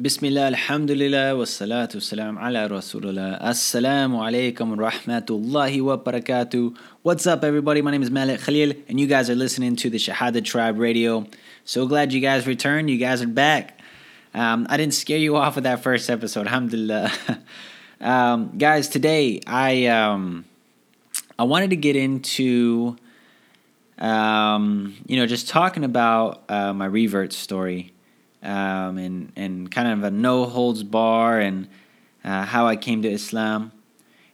Bismillah, alhamdulillah, wassalatu wassalam ala rasulullah. Assalamu alaikum rahmatullahi wa barakatuh. What's up, everybody? My name is Malik Khalil, and you guys are listening to the Shahada Tribe Radio. So glad you guys returned. You guys are back. Um, I didn't scare you off with that first episode, alhamdulillah. um, guys, today I um, I wanted to get into um, you know just talking about uh, my revert story um, and and kind of a no holds bar and uh, how I came to Islam.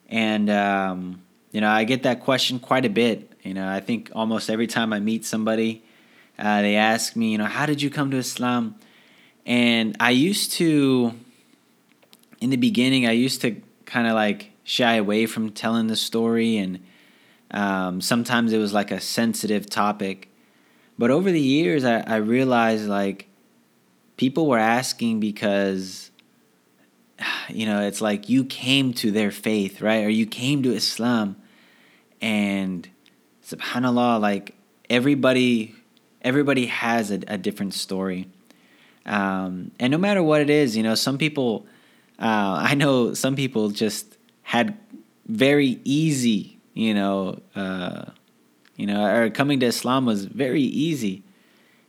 And um, you know, I get that question quite a bit. You know, I think almost every time I meet somebody, uh, they ask me, you know, how did you come to Islam? And I used to, in the beginning, I used to kind of like shy away from telling the story, and um, sometimes it was like a sensitive topic. But over the years, I, I realized like people were asking because you know it's like you came to their faith right? Or you came to islam. And subhanallah like everybody everybody has a, a different story. Um, and no matter what it is you know some people uh, i know some people just had very easy you know uh, you know or coming to islam was very easy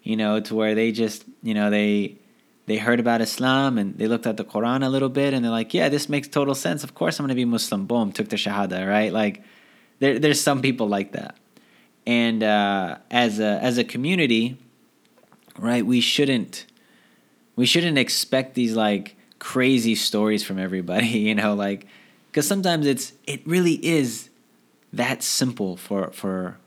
you know, to where they just, you know, they they heard about Islam and they looked at the Quran a little bit and they're like, yeah, this makes total sense. Of course, I'm going to be Muslim. Boom, took the Shahada, right? Like, there, there's some people like that, and uh, as a as a community, right, we shouldn't we shouldn't expect these like crazy stories from everybody, you know, like because sometimes it's it really is that simple for for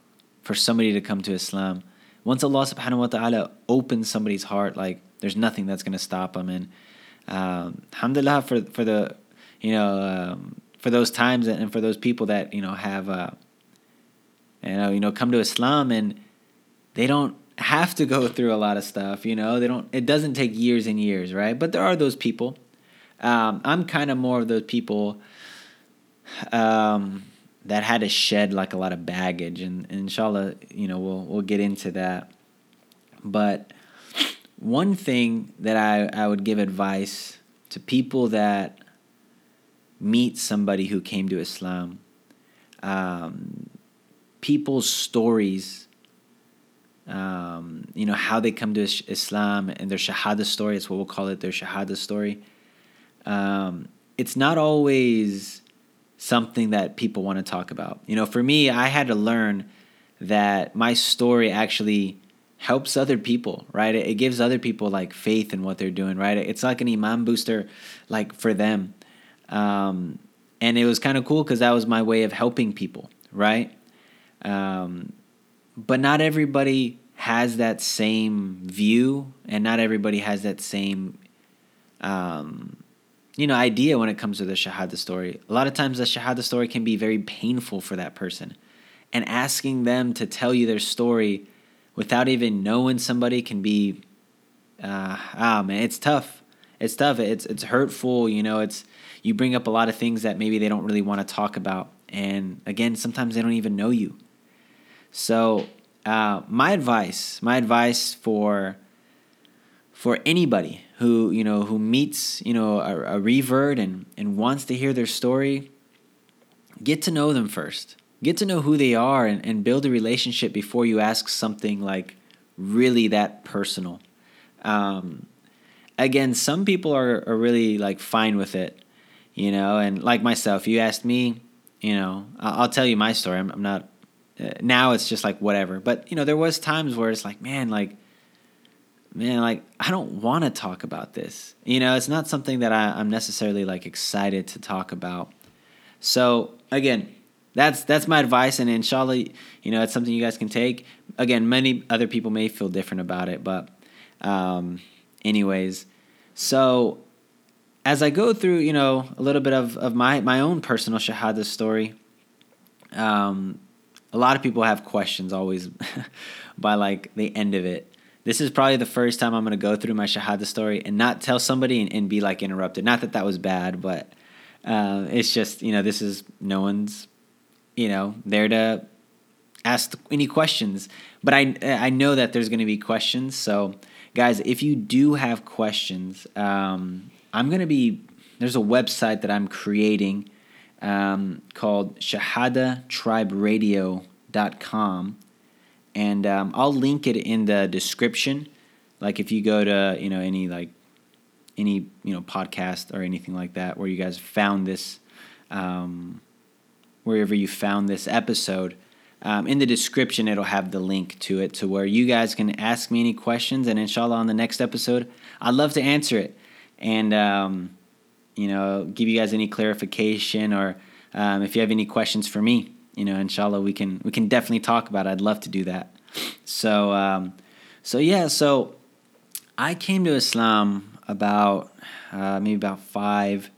for somebody to come to Islam once Allah subhanahu wa ta'ala opens somebody's heart, like there's nothing that's going to stop them. And um, alhamdulillah for, for the, you know, um, for those times and for those people that, you know, have, uh, you know, you know, come to Islam and they don't have to go through a lot of stuff, you know, they don't, it doesn't take years and years, right? But there are those people. Um, I'm kind of more of those people, um, that had to shed like a lot of baggage and, and inshallah you know we'll we'll get into that. But one thing that I, I would give advice to people that meet somebody who came to Islam um, people's stories um, you know how they come to Islam and their shahada story it's what we'll call it their shahada story. Um, it's not always something that people want to talk about. You know, for me, I had to learn that my story actually helps other people, right? It, gives other people like faith in what they're doing, right? It's like an iman booster, like for them. Um, and it was kind of cool because that was my way of helping people, right? Um, but not everybody has that same view, and not everybody has that same um, you know idea when it comes to the shahada story. A lot of times the shahada story can be very painful for that person. And asking them to tell you their story without even knowing somebody can be uh, ah man, it's tough. It's tough. It's it's hurtful, you know, it's you bring up a lot of things that maybe they don't really want to talk about. And again, sometimes they don't even know you. So, uh, my advice, my advice for for anybody who you know who meets you know a, a revert and and wants to hear their story get to know them first. Get to know who they are and, and build a relationship before you ask something like really that personal. Um, again some people are, are really like fine with it you know and like myself you asked me you know i'll, tell you my story. I'm, I'm not uh, now it's just like whatever. But you know there was times where it's like man like man, like I don't want to talk about this. You know, it's not something that I, I'm necessarily like excited to talk about. So again, that's that's my advice, and inshallah, you know, it's something you guys can take. Again, many other people may feel different about it, but um, anyways, so as I go through, you know, a little bit of, of my my own personal shahada story. Um, a lot of people have questions always by like the end of it this is probably the first time I'm going to go through my Shahada story and not tell somebody and, and be like interrupted. Not that that was bad, but uh, it's just, you know, this is no one's, you know, there to ask any questions. But I, I know that there's going to be questions. So, guys, if you do have questions, um, I'm gonna be there's a website that I'm creating um, called shahadatriberadio.com and um, I'll link it in the description. Like if you go to you know any like any you know podcast or anything like that where you guys found this, um, wherever you found this episode, um, in the description it'll have the link to it to where you guys can ask me any questions and inshallah on the next episode I'd love to answer it and um, you know give you guys any clarification or um, if you have any questions for me you know, inshallah, we can we can definitely talk about it. I'd love to do that. So, um, so yeah, so I came to Islam about uh, maybe about five,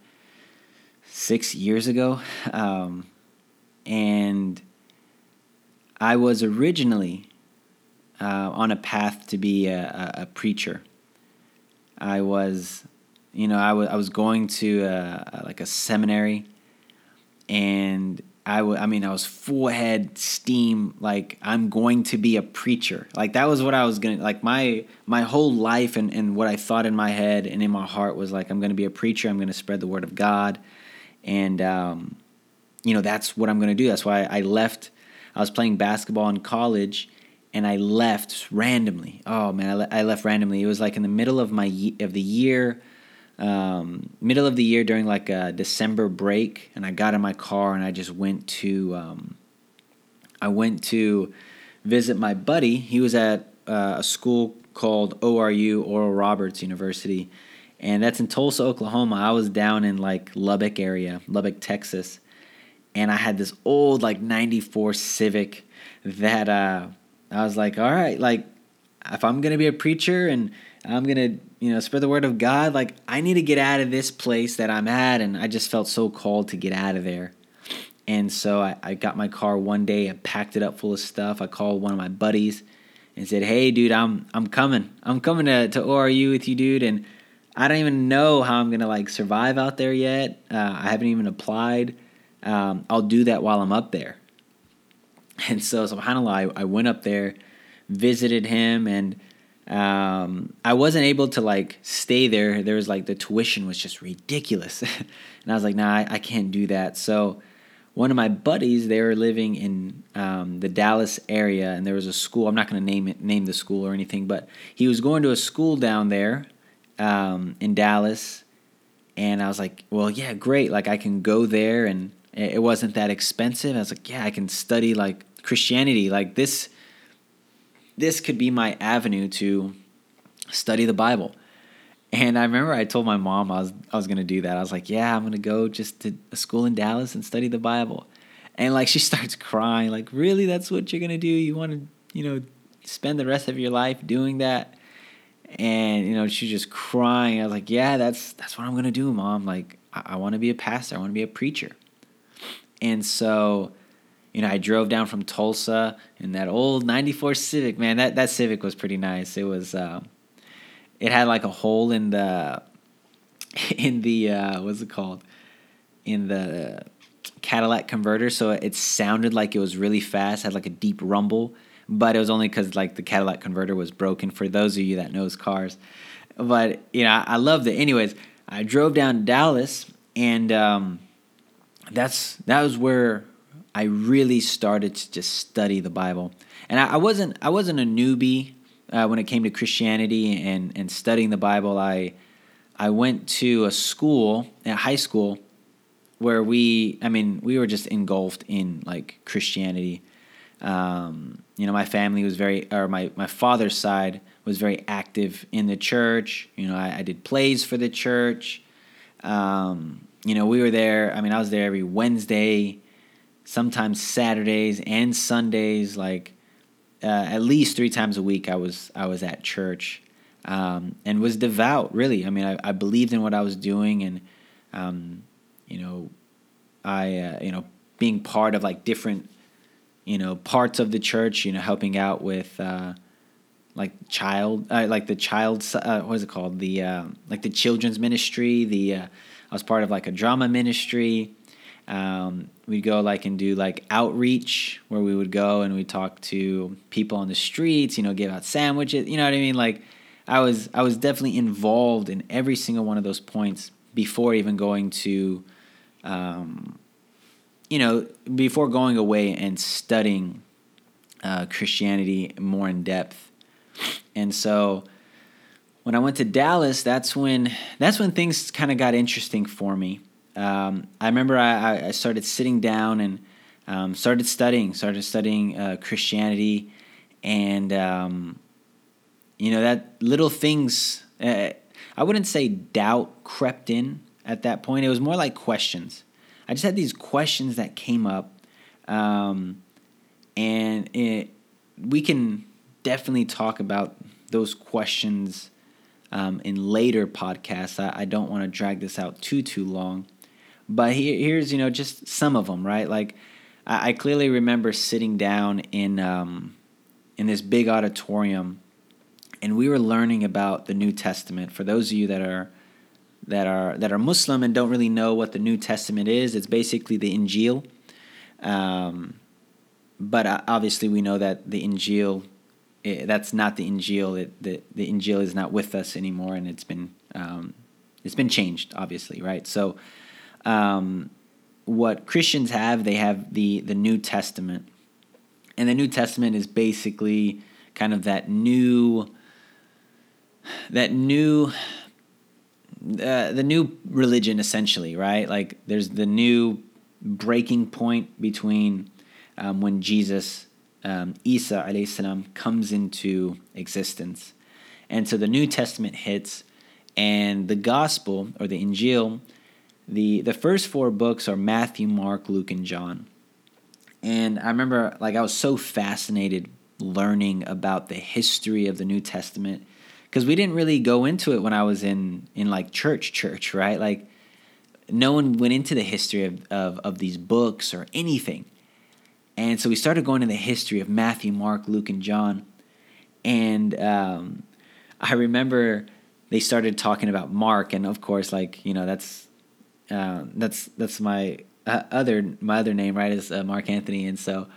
six years ago, um, and I was originally uh, on a path to be a, a, a, preacher. I was, you know, I was I was going to a, like a seminary, and I, w- I mean, I was full head steam. Like I'm going to be a preacher. Like that was what I was gonna. Like my my whole life and and what I thought in my head and in my heart was like I'm gonna be a preacher. I'm gonna spread the word of God, and um, you know that's what I'm gonna do. That's why I left. I was playing basketball in college, and I left randomly. Oh man, I, le- I left randomly. It was like in the middle of my ye- of the year um, middle of the year during like a December break, and I got in my car and I just went to um, I went to visit my buddy. He was at uh, a school called ORU Oral Roberts University, and that's in Tulsa, Oklahoma. I was down in like Lubbock area, Lubbock, Texas, and I had this old like '94 Civic that uh, I was like, all right, like if I'm gonna be a preacher and I'm gonna you know, spread the word of God. Like, I need to get out of this place that I'm at. And I just felt so called to get out of there. And so I, I got my car one day, I packed it up full of stuff. I called one of my buddies and said, Hey, dude, I'm, I'm coming. I'm coming to, to ORU with you, dude. And I don't even know how I'm going to like survive out there yet. Uh, I haven't even applied. Um, I'll do that while I'm up there. And so, subhanAllah, I, I went up there, visited him, and um, I wasn't able to like stay there. There was like the tuition was just ridiculous, and I was like, nah, I, I, can't do that. So one of my buddies, they were living in um, the Dallas area, and there was a school. I'm not going to name it, name the school or anything, but he was going to a school down there um, in Dallas, and I was like, well, yeah, great. Like I can go there, and it wasn't that expensive. I was like, yeah, I can study like Christianity, like this this could be my avenue to study the Bible. And I remember I told my mom I was I was gonna do that. I was like, yeah, I'm gonna go just to a school in Dallas and study the Bible. And like she starts crying, like, really, that's what you're gonna do? You want to, you know, spend the rest of your life doing that? And you know, she's just crying. I was like, yeah, that's that's what I'm gonna do, mom. Like, I, I want to be a pastor. I want to be a preacher. And so you know, I drove down from Tulsa in that old '94 Civic. Man, that that Civic was pretty nice. It was, uh, it had like a hole in the, in the uh, what's it called, in the Cadillac converter, so it sounded like it was really fast. Had like a deep rumble, but it was only because like the Cadillac converter was broken. For those of you that knows cars, but you know, I, I loved it. Anyways, I drove down to Dallas, and um, that's that was where I really started to just study the Bible, and I, I wasn't I wasn't a newbie uh, when it came to Christianity and and studying the Bible. I I went to a school at high school where we I mean we were just engulfed in like Christianity. Um, you know, my family was very, or my, my father's side was very active in the church. You know, I, I did plays for the church. Um, you know, we were there. I mean, I was there every Wednesday sometimes Saturdays and Sundays, like uh, at least three times a week. I was I was at church um, and was devout. Really, I mean, I, I, believed in what I was doing, and um, you know, I uh, you know being part of like different you know parts of the church. You know, helping out with. Uh, like child, uh, like the child, uh, what is it called? The uh, like the children's ministry. The I was part of like a drama ministry. Um, we'd go like and do like outreach where we would go and we'd talk to people on the streets, you know, give out sandwiches, you know what I mean? Like, I was I was definitely involved in every single one of those points before even going to, um, you know, before going away and studying uh, Christianity more in depth. And so when I went to Dallas, that's when that's when things kind of got interesting for me. Um, I remember I, I, started sitting down and um, started studying, started studying uh, Christianity, and um, you know that little things. Uh, I wouldn't say doubt crept in at that point. It was more like questions. I just had these questions that came up, um, and it, we can definitely talk about those questions um, in later podcasts. I, I don't want to drag this out too too long, but here, here's you know just some of them, right? Like I, I clearly remember sitting down in um, in this big auditorium, and we were learning about the New Testament. For those of you that are that are that are Muslim and don't really know what the New Testament is, it's basically the Injil. Um, but uh, obviously, we know that the Injil it, that's not the Injil. It, the the Injil is not with us anymore, and it's been um, it's been changed, obviously, right? So, um, what Christians have, they have the the New Testament, and the New Testament is basically kind of that new that new uh, the new religion essentially right like there's the new breaking point between um, when jesus um, Isa alayhi salam comes into existence. And so the New Testament hits, and the Gospel or the Injil, the, the first four books are Matthew, Mark, Luke, and John. And I remember, like, I was so fascinated learning about the history of the New Testament because we didn't really go into it when I was in, in like church, church, right? Like, no one went into the history of, of, of these books or anything. And so we started going into the history of Matthew, Mark, Luke, and John. And um, I remember they started talking about Mark, and of course, like you know, that's uh, that's that's my uh, other my other name, right? Is uh, Mark Anthony, and so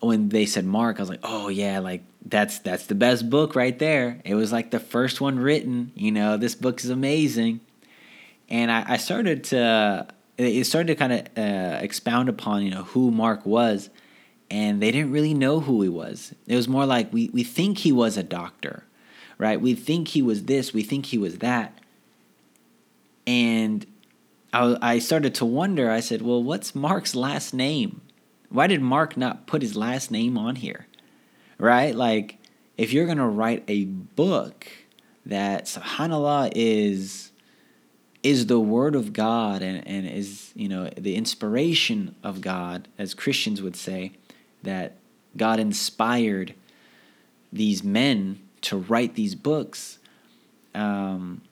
when they said Mark, I was like, oh yeah, like that's that's the best book right there. It was like the first one written. You know, this book is amazing, and I, I started to it started to kind of uh, expound upon you know who Mark was, and they didn't really know who he was. It was more like we, we think he was a doctor, right? We think he was this, we think he was that. And I, started to wonder, I said, well, what's Mark's last name? Why did Mark not put his last name on here? Right? Like, if you're going to write a book that, subhanAllah, is is the word of God and, and is, you know, the inspiration of God, as Christians would say, that God inspired these men to write these books. Um,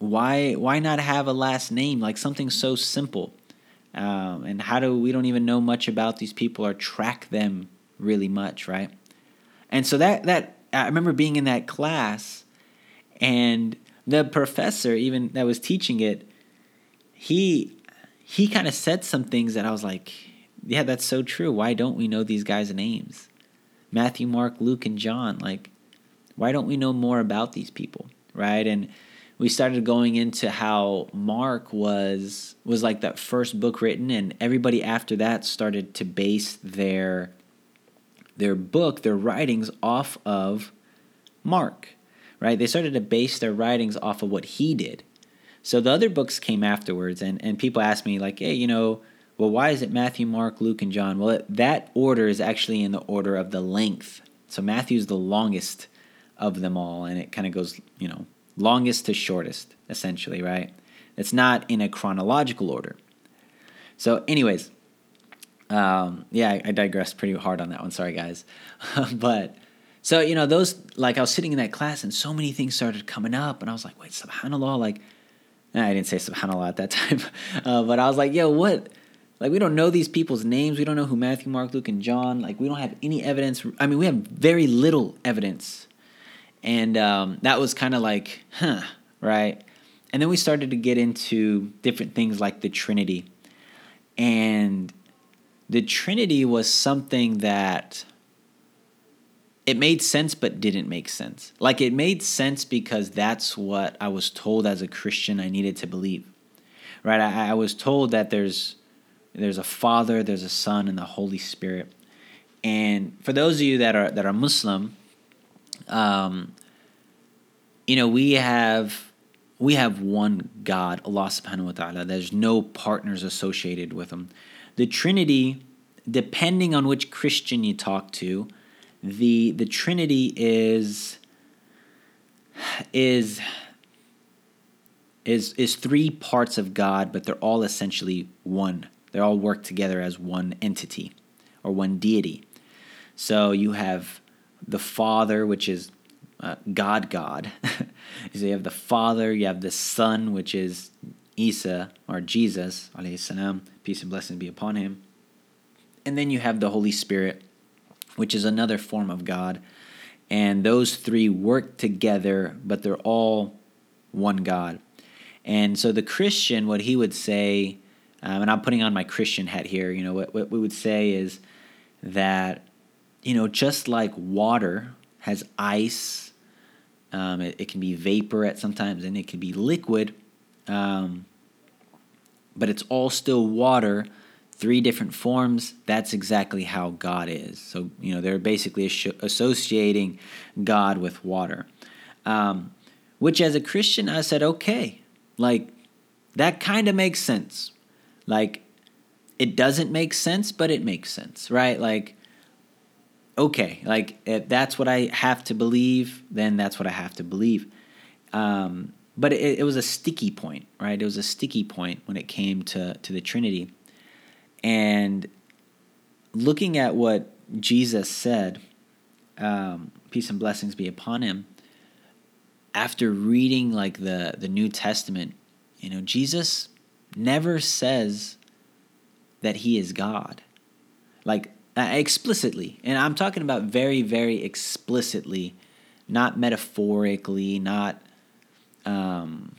why why not have a last name like something so simple? Um, and how do we don't even know much about these people or track them really much, right? And so that that I remember being in that class, and the professor even that was teaching it, he he kind of said some things that I was like, yeah, that's so true. Why don't we know these guys' names? Matthew, Mark, Luke, and John. Like, why don't we know more about these people, right? And we started going into how Mark was was like that first book written, and everybody after that started to base their their book, their writings off of Mark, right? They started to base their writings off of what he did. So the other books came afterwards, and, and people asked me, like, hey, you know, well, why is it Matthew, Mark, Luke, and John? Well, that order is actually in the order of the length. So Matthew is the longest of them all, and it kind of goes, you know, longest to shortest, essentially, right? It's not in a chronological order. So, anyways, um, yeah, I, I digressed pretty hard on that one. Sorry, guys. but so, you know, those, like, I was sitting in that class and so many things started coming up, and I was like, wait, subhanAllah, like, I didn't say subhanAllah at that time, uh, but I was like, yo, what? Like we don't know these people's names. We don't know who Matthew, Mark, Luke, and John. Like we don't have any evidence. I mean, we have very little evidence, and um, that was kind of like, huh, right? And then we started to get into different things like the Trinity, and the Trinity was something that it made sense but didn't make sense. Like it made sense because that's what I was told as a Christian I needed to believe. Right? I, I was told that there's there's a Father, there's a Son, and the Holy Spirit. And for those of you that are that are Muslim, um, you know, we have we have one God, Allah subhanahu wa ta'ala. There's no partners associated with him. The Trinity, depending on which Christian you talk to, the the Trinity is is is is three parts of God, but they're all essentially one. They all work together as one entity or one deity. So you have the Father, which is uh, God, God. so you have the Father, you have the Son, which is Isa or Jesus, salam, peace and blessing be upon him. And then you have the Holy Spirit, which is another form of God. And those three work together, but they're all one God. And so the Christian, what he would say, um, and I'm putting on my Christian hat here, you know, what, what we would say is that, you know, just like water has ice, um, it, it, can be vapor at sometimes, and it can be liquid, um, but it's all still water three different forms, that's exactly how God is. So, you know, they're basically associating God with water. Um, which, as a Christian, I said, okay, like, that kind of makes sense. Like, it doesn't make sense, but it makes sense, right? Like, okay, like, if that's what I have to believe, then that's what I have to believe. Um, but it, it was a sticky point, right? It was a sticky point when it came to, to the Trinity and looking at what Jesus said, um, peace and blessings be upon him, after reading like the, the New Testament, you know, Jesus never says that he is God. Like uh, explicitly. And I'm talking about very, very explicitly, not metaphorically, not um,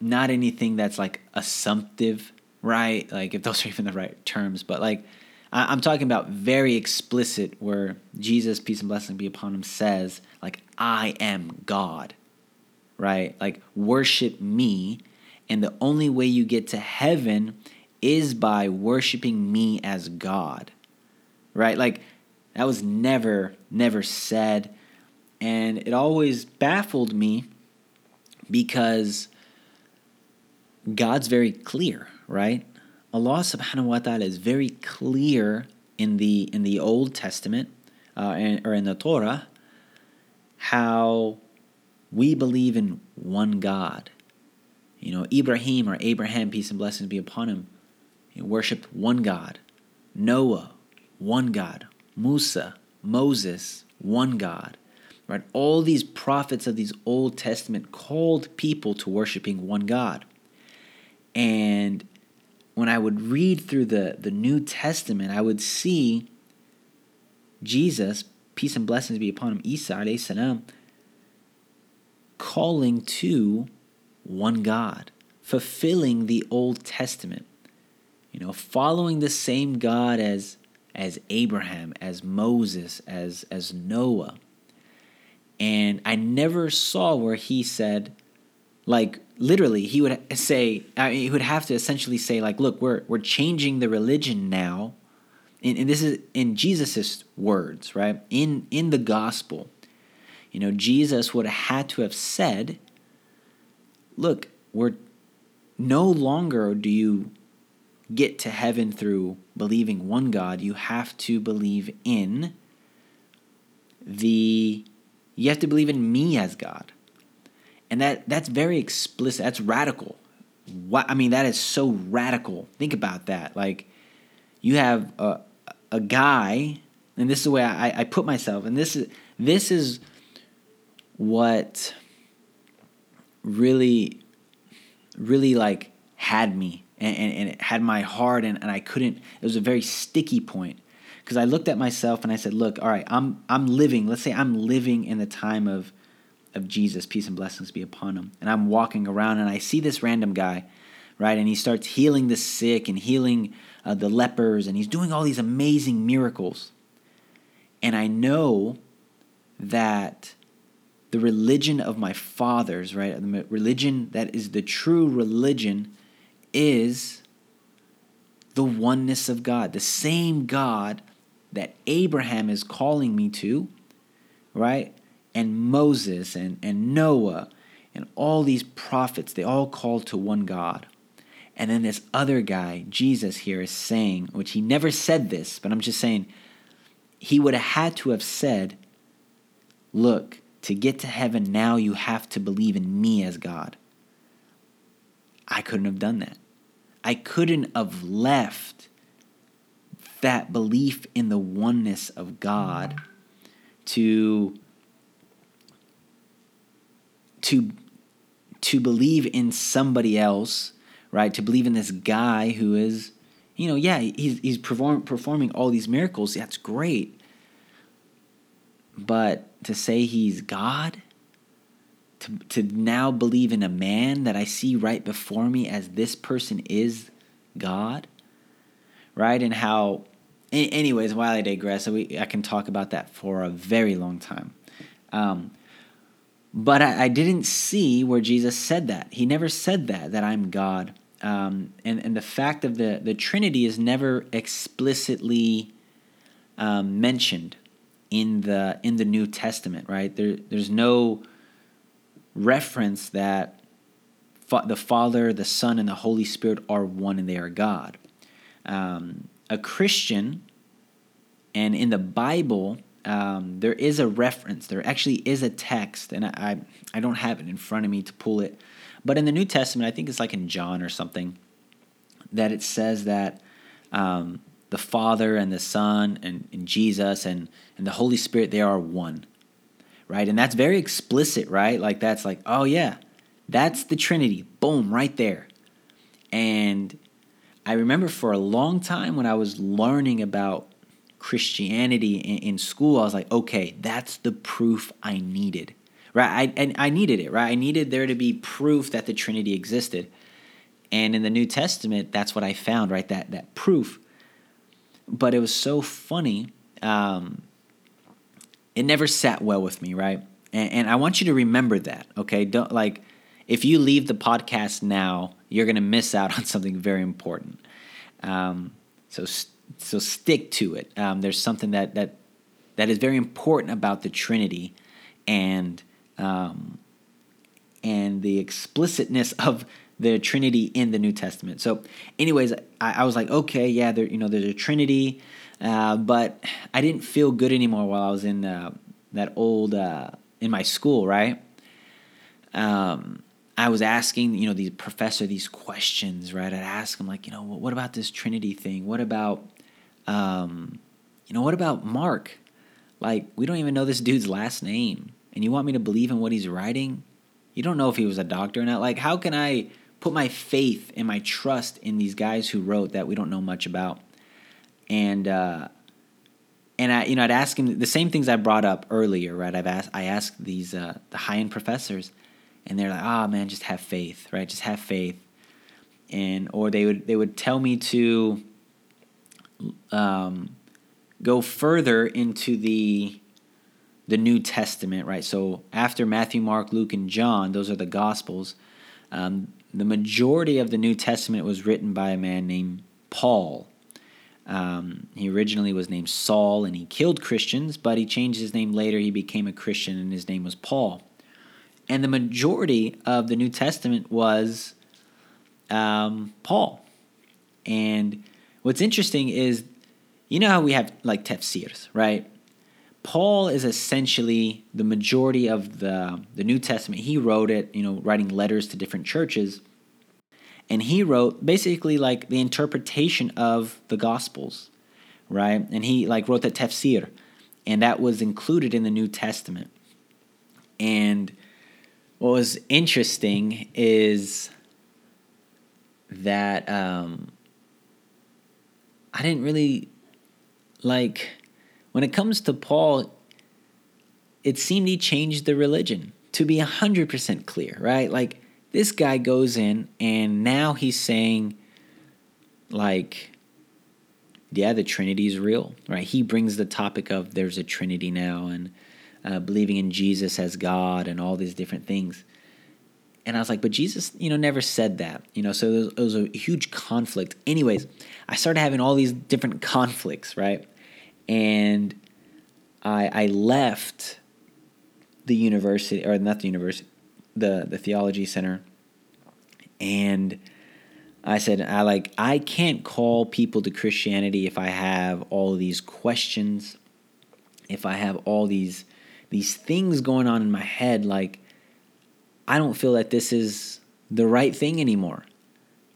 not anything that's like assumptive right? Like if those are even the right terms, but like I, am talking about very explicit where Jesus, peace and blessing be upon him, says, like, I am God, right? Like worship me, and the only way you get to heaven is by worshiping me as God, right? Like that was never, never said. And it always baffled me because God's very clear, right? Allah subhanahu wa ta'ala is very clear in the in the Old Testament uh, and, or in the Torah how we believe in one God. You know, Ibrahim or Abraham, peace and blessings be upon him, he worshiped one God. Noah, one God. Musa, Moses, one God. Right? All these prophets of these Old Testament called people to worshiping one God. And when I would read through the, the New Testament, I would see Jesus, peace and blessings be upon him, Isa salam, calling to one God, fulfilling the Old Testament. You know, following the same God as as Abraham, as Moses, as as Noah. And I never saw where he said, like literally he would say I mean, he would have to essentially say like look we're we're changing the religion now. And, and this is in Jesus's words right? In in the gospel. You know Jesus would have had to have said look we're no longer do you get to heaven through believing one God you have to believe in the you have to believe in me as God and that that's very explicit. That's radical. What I mean, that is so radical. Think about that. Like, you have a a guy, and this is the way I, I put myself, and this is this is what really really like had me and, and, and, it had my heart and, and I couldn't it was a very sticky point because I looked at myself and I said look all right I'm I'm living let's say I'm living in the time of of Jesus, peace and blessings be upon him. And I'm walking around and I see this random guy, right? And he starts healing the sick and healing uh, the lepers and he's doing all these amazing miracles. And I know that the religion of my fathers, right? The religion that is the true religion is the oneness of God, the same God that Abraham is calling me to, right? And Moses and, and Noah and all these prophets, they all call to one God. And then this other guy, Jesus, here is saying, which he never said this, but I'm just saying, he would have had to have said, Look, to get to heaven now, you have to believe in me as God. I couldn't have done that. I couldn't have left that belief in the oneness of God to to to believe in somebody else, right? To believe in this guy who is, you know, yeah, he's he's perform, performing all these miracles. That's great. But to say he's God, to, to now believe in a man that I see right before me as this person is God, right? And how, anyways, while I digress, we, I can talk about that for a very long time. Um, but I, I, didn't see where Jesus said that. He never said that, that I'm God. Um, and, and the fact of the, the Trinity is never explicitly um, mentioned in the in the New Testament, right? There, there's no reference that fa- the Father, the Son, and the Holy Spirit are one and they are God. Um, a Christian, and in the Bible, um, there is a reference. There actually is a text, and I, I, I don't have it in front of me to pull it, but in the New Testament, I think it's like in John or something, that it says that um, the Father and the Son and, and Jesus and, and the Holy Spirit, they are one right? And that's very explicit, right? Like that's like, oh yeah, that's the Trinity. Boom, right there. And I remember for a long time when I was learning about Christianity in, in school, I was like, okay, that's the proof I needed, right? I, and I needed it, right? I needed there to be proof that the Trinity existed. And in the New Testament, that's what I found, right? That that proof. But it was so funny. Um, it never sat well with me, right? And, and I want you to remember that, okay? Don't like if you leave the podcast now, you're gonna miss out on something very important. Um, so so stick to it. Um, there's something that that that is very important about the Trinity, and um, and the explicitness of the Trinity in the New Testament. So, anyways, I, I was like, okay, yeah, there, you know, there's a Trinity. Uh, but I didn't feel good anymore while I was in uh, that old uh, in my school, right? Um, I was asking, you know, the professor these questions, right? I'd ask him like, you know, what about this Trinity thing? What about, um, you know, what about Mark? Like, we don't even know this dude's last name, and you want me to believe in what he's writing? You don't know if he was a doctor or not. Like, how can I put my faith and my trust in these guys who wrote that we don't know much about? And uh, and I you know I'd ask him the same things I brought up earlier, right? I've asked I asked these uh, the high end professors, and they're like, "Ah, oh, man, just have faith, right? Just have faith," and or they would they would tell me to um, go further into the the New Testament, right? So after Matthew, Mark, Luke, and John, those are the Gospels. Um, the majority of the New Testament was written by a man named Paul. Um, he originally was named Saul and he killed Christians, but he changed his name later. He became a Christian and his name was Paul. And the majority of the New Testament was um, Paul. And what's interesting is, you know how we have like tafsirs, right? Paul is essentially the majority of the, the New Testament. He wrote it, you know, writing letters to different churches and he wrote basically like the interpretation of the gospels right? And he like wrote the tafsir and that was included in the new testament. And what was interesting is that um, i didn't really like when it comes to paul it seemed he changed the religion to be 100% clear right? Like this guy goes in and now he's saying, like, yeah, the Trinity is real, right? He brings the topic of there's a Trinity now, and uh, believing in Jesus as God and all these different things. And I was like, but Jesus, you know, never said that, you know. So it was, it was a huge conflict. Anyways, I started having all these different conflicts, right? And I I left the university or not the university, the the theology center, and I said, I like I can't call people to Christianity if I have all these questions, if I have all these these things going on in my head like I don't feel that this is the right thing anymore.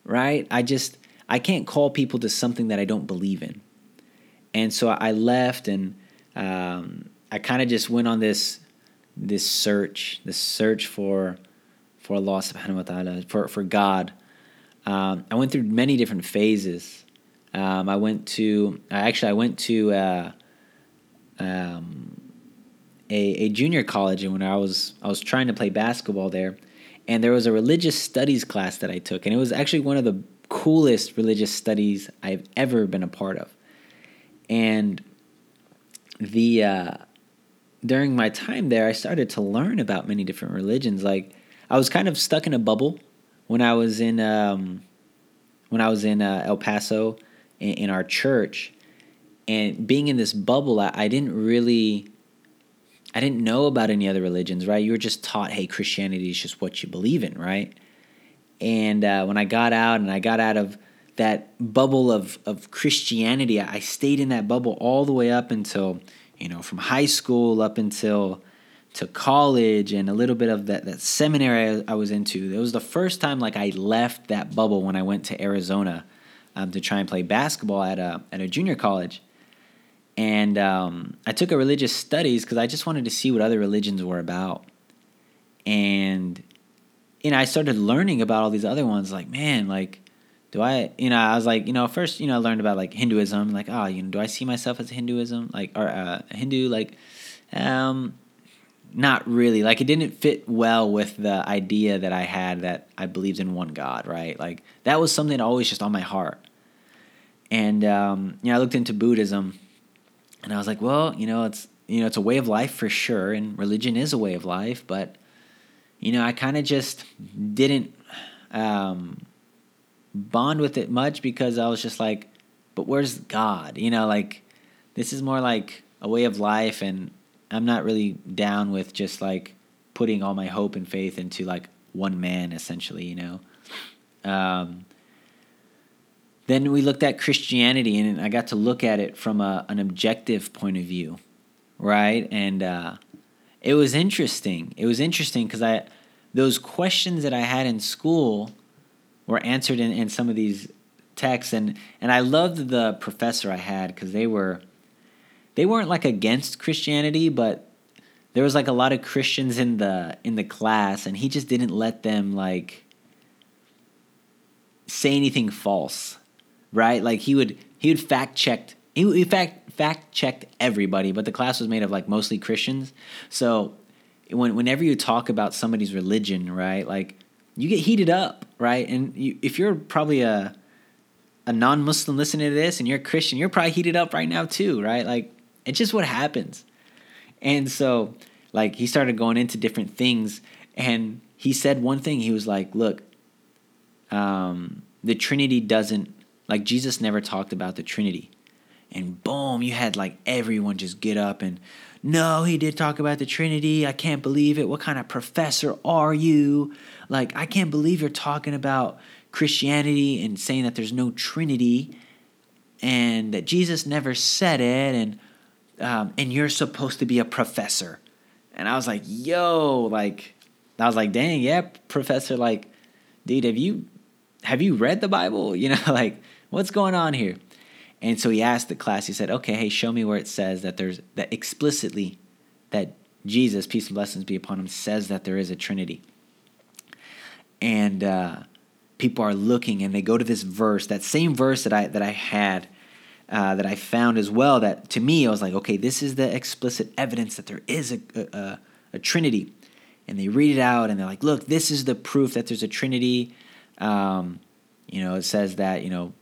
Right? I just I can't call people to something that I don't believe in. And so I left and um, I kind of just went on this this search, this search for for Allah subhanahu wa ta'ala, for, for God um, I went through many different phases. Um, I went to actually I went to uh, um, a, a junior college, and when I was I was trying to play basketball there, and there was a religious studies class that I took, and it was actually one of the coolest religious studies I've ever been a part of. And the uh, during my time there, I started to learn about many different religions. Like I was kind of stuck in a bubble when I was in um, when I was in uh, El Paso in, in, our church, and being in this bubble, I, I, didn't really. I didn't know about any other religions, right? You were just taught, hey, Christianity is just what you believe in, right? And uh, when I got out and I got out of that bubble of, of Christianity, I stayed in that bubble all the way up until, you know, from high school up until to college and a little bit of that, that seminary I, was into. It was the first time like I left that bubble when I went to Arizona um, to try and play basketball at a at a junior college. And um, I took a religious studies because I just wanted to see what other religions were about. And know, I started learning about all these other ones. Like, man, like, do I? You know, I was like, you know, first, you know, I learned about like Hinduism. Like, oh, you know, do I see myself as Hinduism? Like, or uh, Hindu? Like, um, not really. Like it didn't fit well with the idea that I had that I believed in one God, right? Like that was something always just on my heart. And um, you know, I looked into Buddhism, and I was like, well, you know, it's you know, it's a way of life for sure, and religion is a way of life, but you know, I kind of just didn't um, bond with it much because I was just like, but where's God? You know, like this is more like a way of life, and I'm not really down with just like putting all my hope and faith into like one man essentially, you know. Um, then we looked at Christianity and I got to look at it from a, an objective point of view, right? And uh, it was interesting. It was interesting because I those questions that I had in school were answered in, in some of these texts and and I loved the professor I had because they were they weren't like against Christianity, but there was like a lot of Christians in the in the class, and he just didn't let them like say anything false, right? Like he would he would fact checked he, he fact fact checked everybody, but the class was made of like mostly Christians, so when whenever you talk about somebody's religion, right, like you get heated up, right, and you, if you're probably a a non-Muslim listening to this and you're a Christian, you're probably heated up right now too, right? Like it's just what happens. And so, like, he started going into different things, and he said one thing. He was like, "Look, um, the Trinity doesn't like Jesus never talked about the Trinity." And boom, you had like everyone just get up and, no, he did talk about the Trinity. I can't believe it. What kind of professor are you? Like, I can't believe you're talking about Christianity and saying that there's no Trinity and that Jesus never said it. And um, and you're supposed to be a professor. And I was like, yo, like, I was like, dang, yeah, professor, like, dude, have you have you read the Bible? You know, like, what's going on here? And so he asked the class, he said, okay, hey, show me where it says that there's that explicitly that Jesus, peace and blessings be upon him, says that there is a Trinity. And uh, people are looking and they go to this verse, that same verse that I that I had uh, that I found as well that to me I was like, okay, this is the explicit evidence that there is a, a, a Trinity. And they read it out and they're like, look, this is the proof that there's a Trinity. Um, you know, it says that, you know,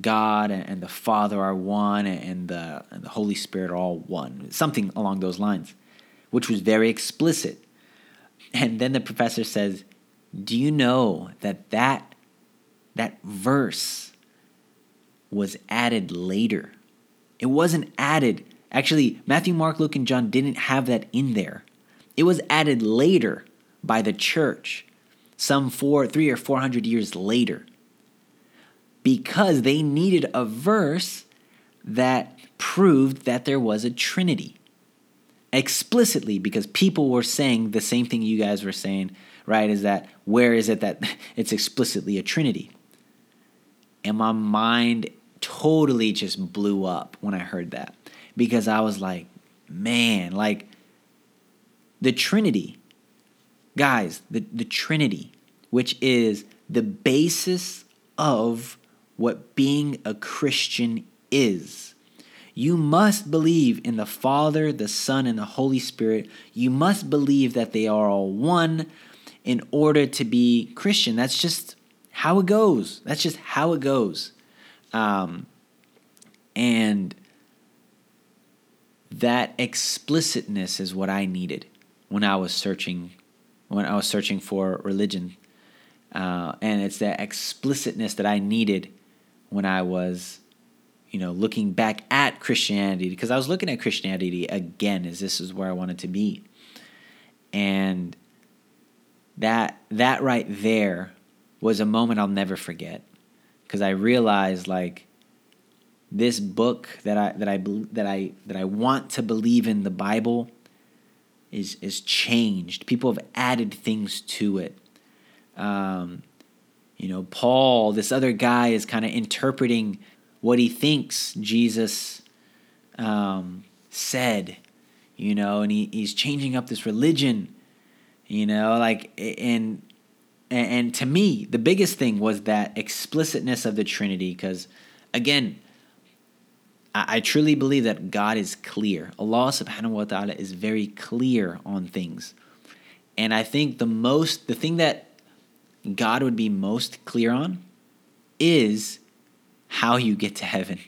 God and, and the Father are one and the, and the Holy Spirit are all one, something along those lines. which was very explicit. And then the professor says, "Do you know that that that verse was added later? It wasn't added. Actually, Matthew, Mark, Luke, and John didn't have that in there. It was added later by the church, some four, three or four hundred years later, because they needed a verse that proved that there was a Trinity explicitly because people were saying the same thing you guys were saying, right? Is that where is it that it's explicitly a Trinity? And my mind totally just blew up when I heard that because I was like, man, like the Trinity, guys, the, the Trinity, which is the basis of what being a Christian is. You must believe in the Father, the Son, and the Holy Spirit. You must believe that they are all one in order to be Christian. That's just how it goes. That's just how it goes. Um, and that explicitness is what I needed when I was searching when I was searching for religion. Uh, and it's that explicitness that I needed when I was you know, looking back at Christianity because I was looking at Christianity again as this is where I wanted to be. And that that right there was a moment I'll never forget because I realized like this book that I that I that I that I want to believe in the Bible is is changed. People have added things to it. Um, you know, Paul, this other guy is kind of interpreting what he thinks Jesus um, said, you know, and he, he's changing up this religion, you know, like, and, and to me, the biggest thing was that explicitness of the Trinity, because again, I, truly believe that God is clear. Allah subhanahu wa ta'ala is very clear on things. And I think the most, the thing that God would be most clear on is how you get to heaven.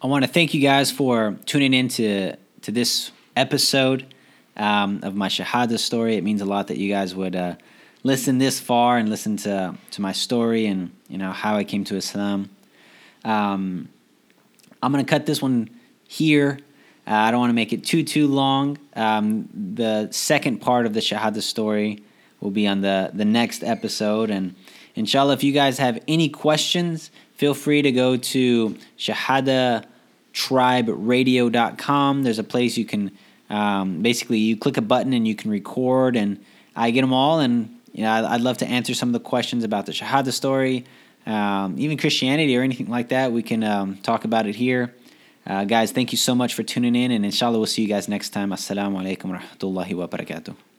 I want to thank you guys for tuning in to, to this episode um, of my Shahada story. It means a lot that you guys would uh, listen this far and listen to, to my story and you know how I came to Islam. Um, I'm gonna cut this one here. Uh, I don't want to make it too too long. Um, the second part of the Shahada story will be on the the next episode and Inshallah, if you guys have any questions, feel free to go to shahadatriberadio.com. There's a place you can um, basically you click a button and you can record, and I get them all. And you know, I'd love to answer some of the questions about the Shahada story, um, even Christianity or anything like that. We can um, talk about it here. Uh, guys, thank you so much for tuning in, and inshallah, we'll see you guys next time. Assalamu alaikum wa rahmatullahi wa barakatuh.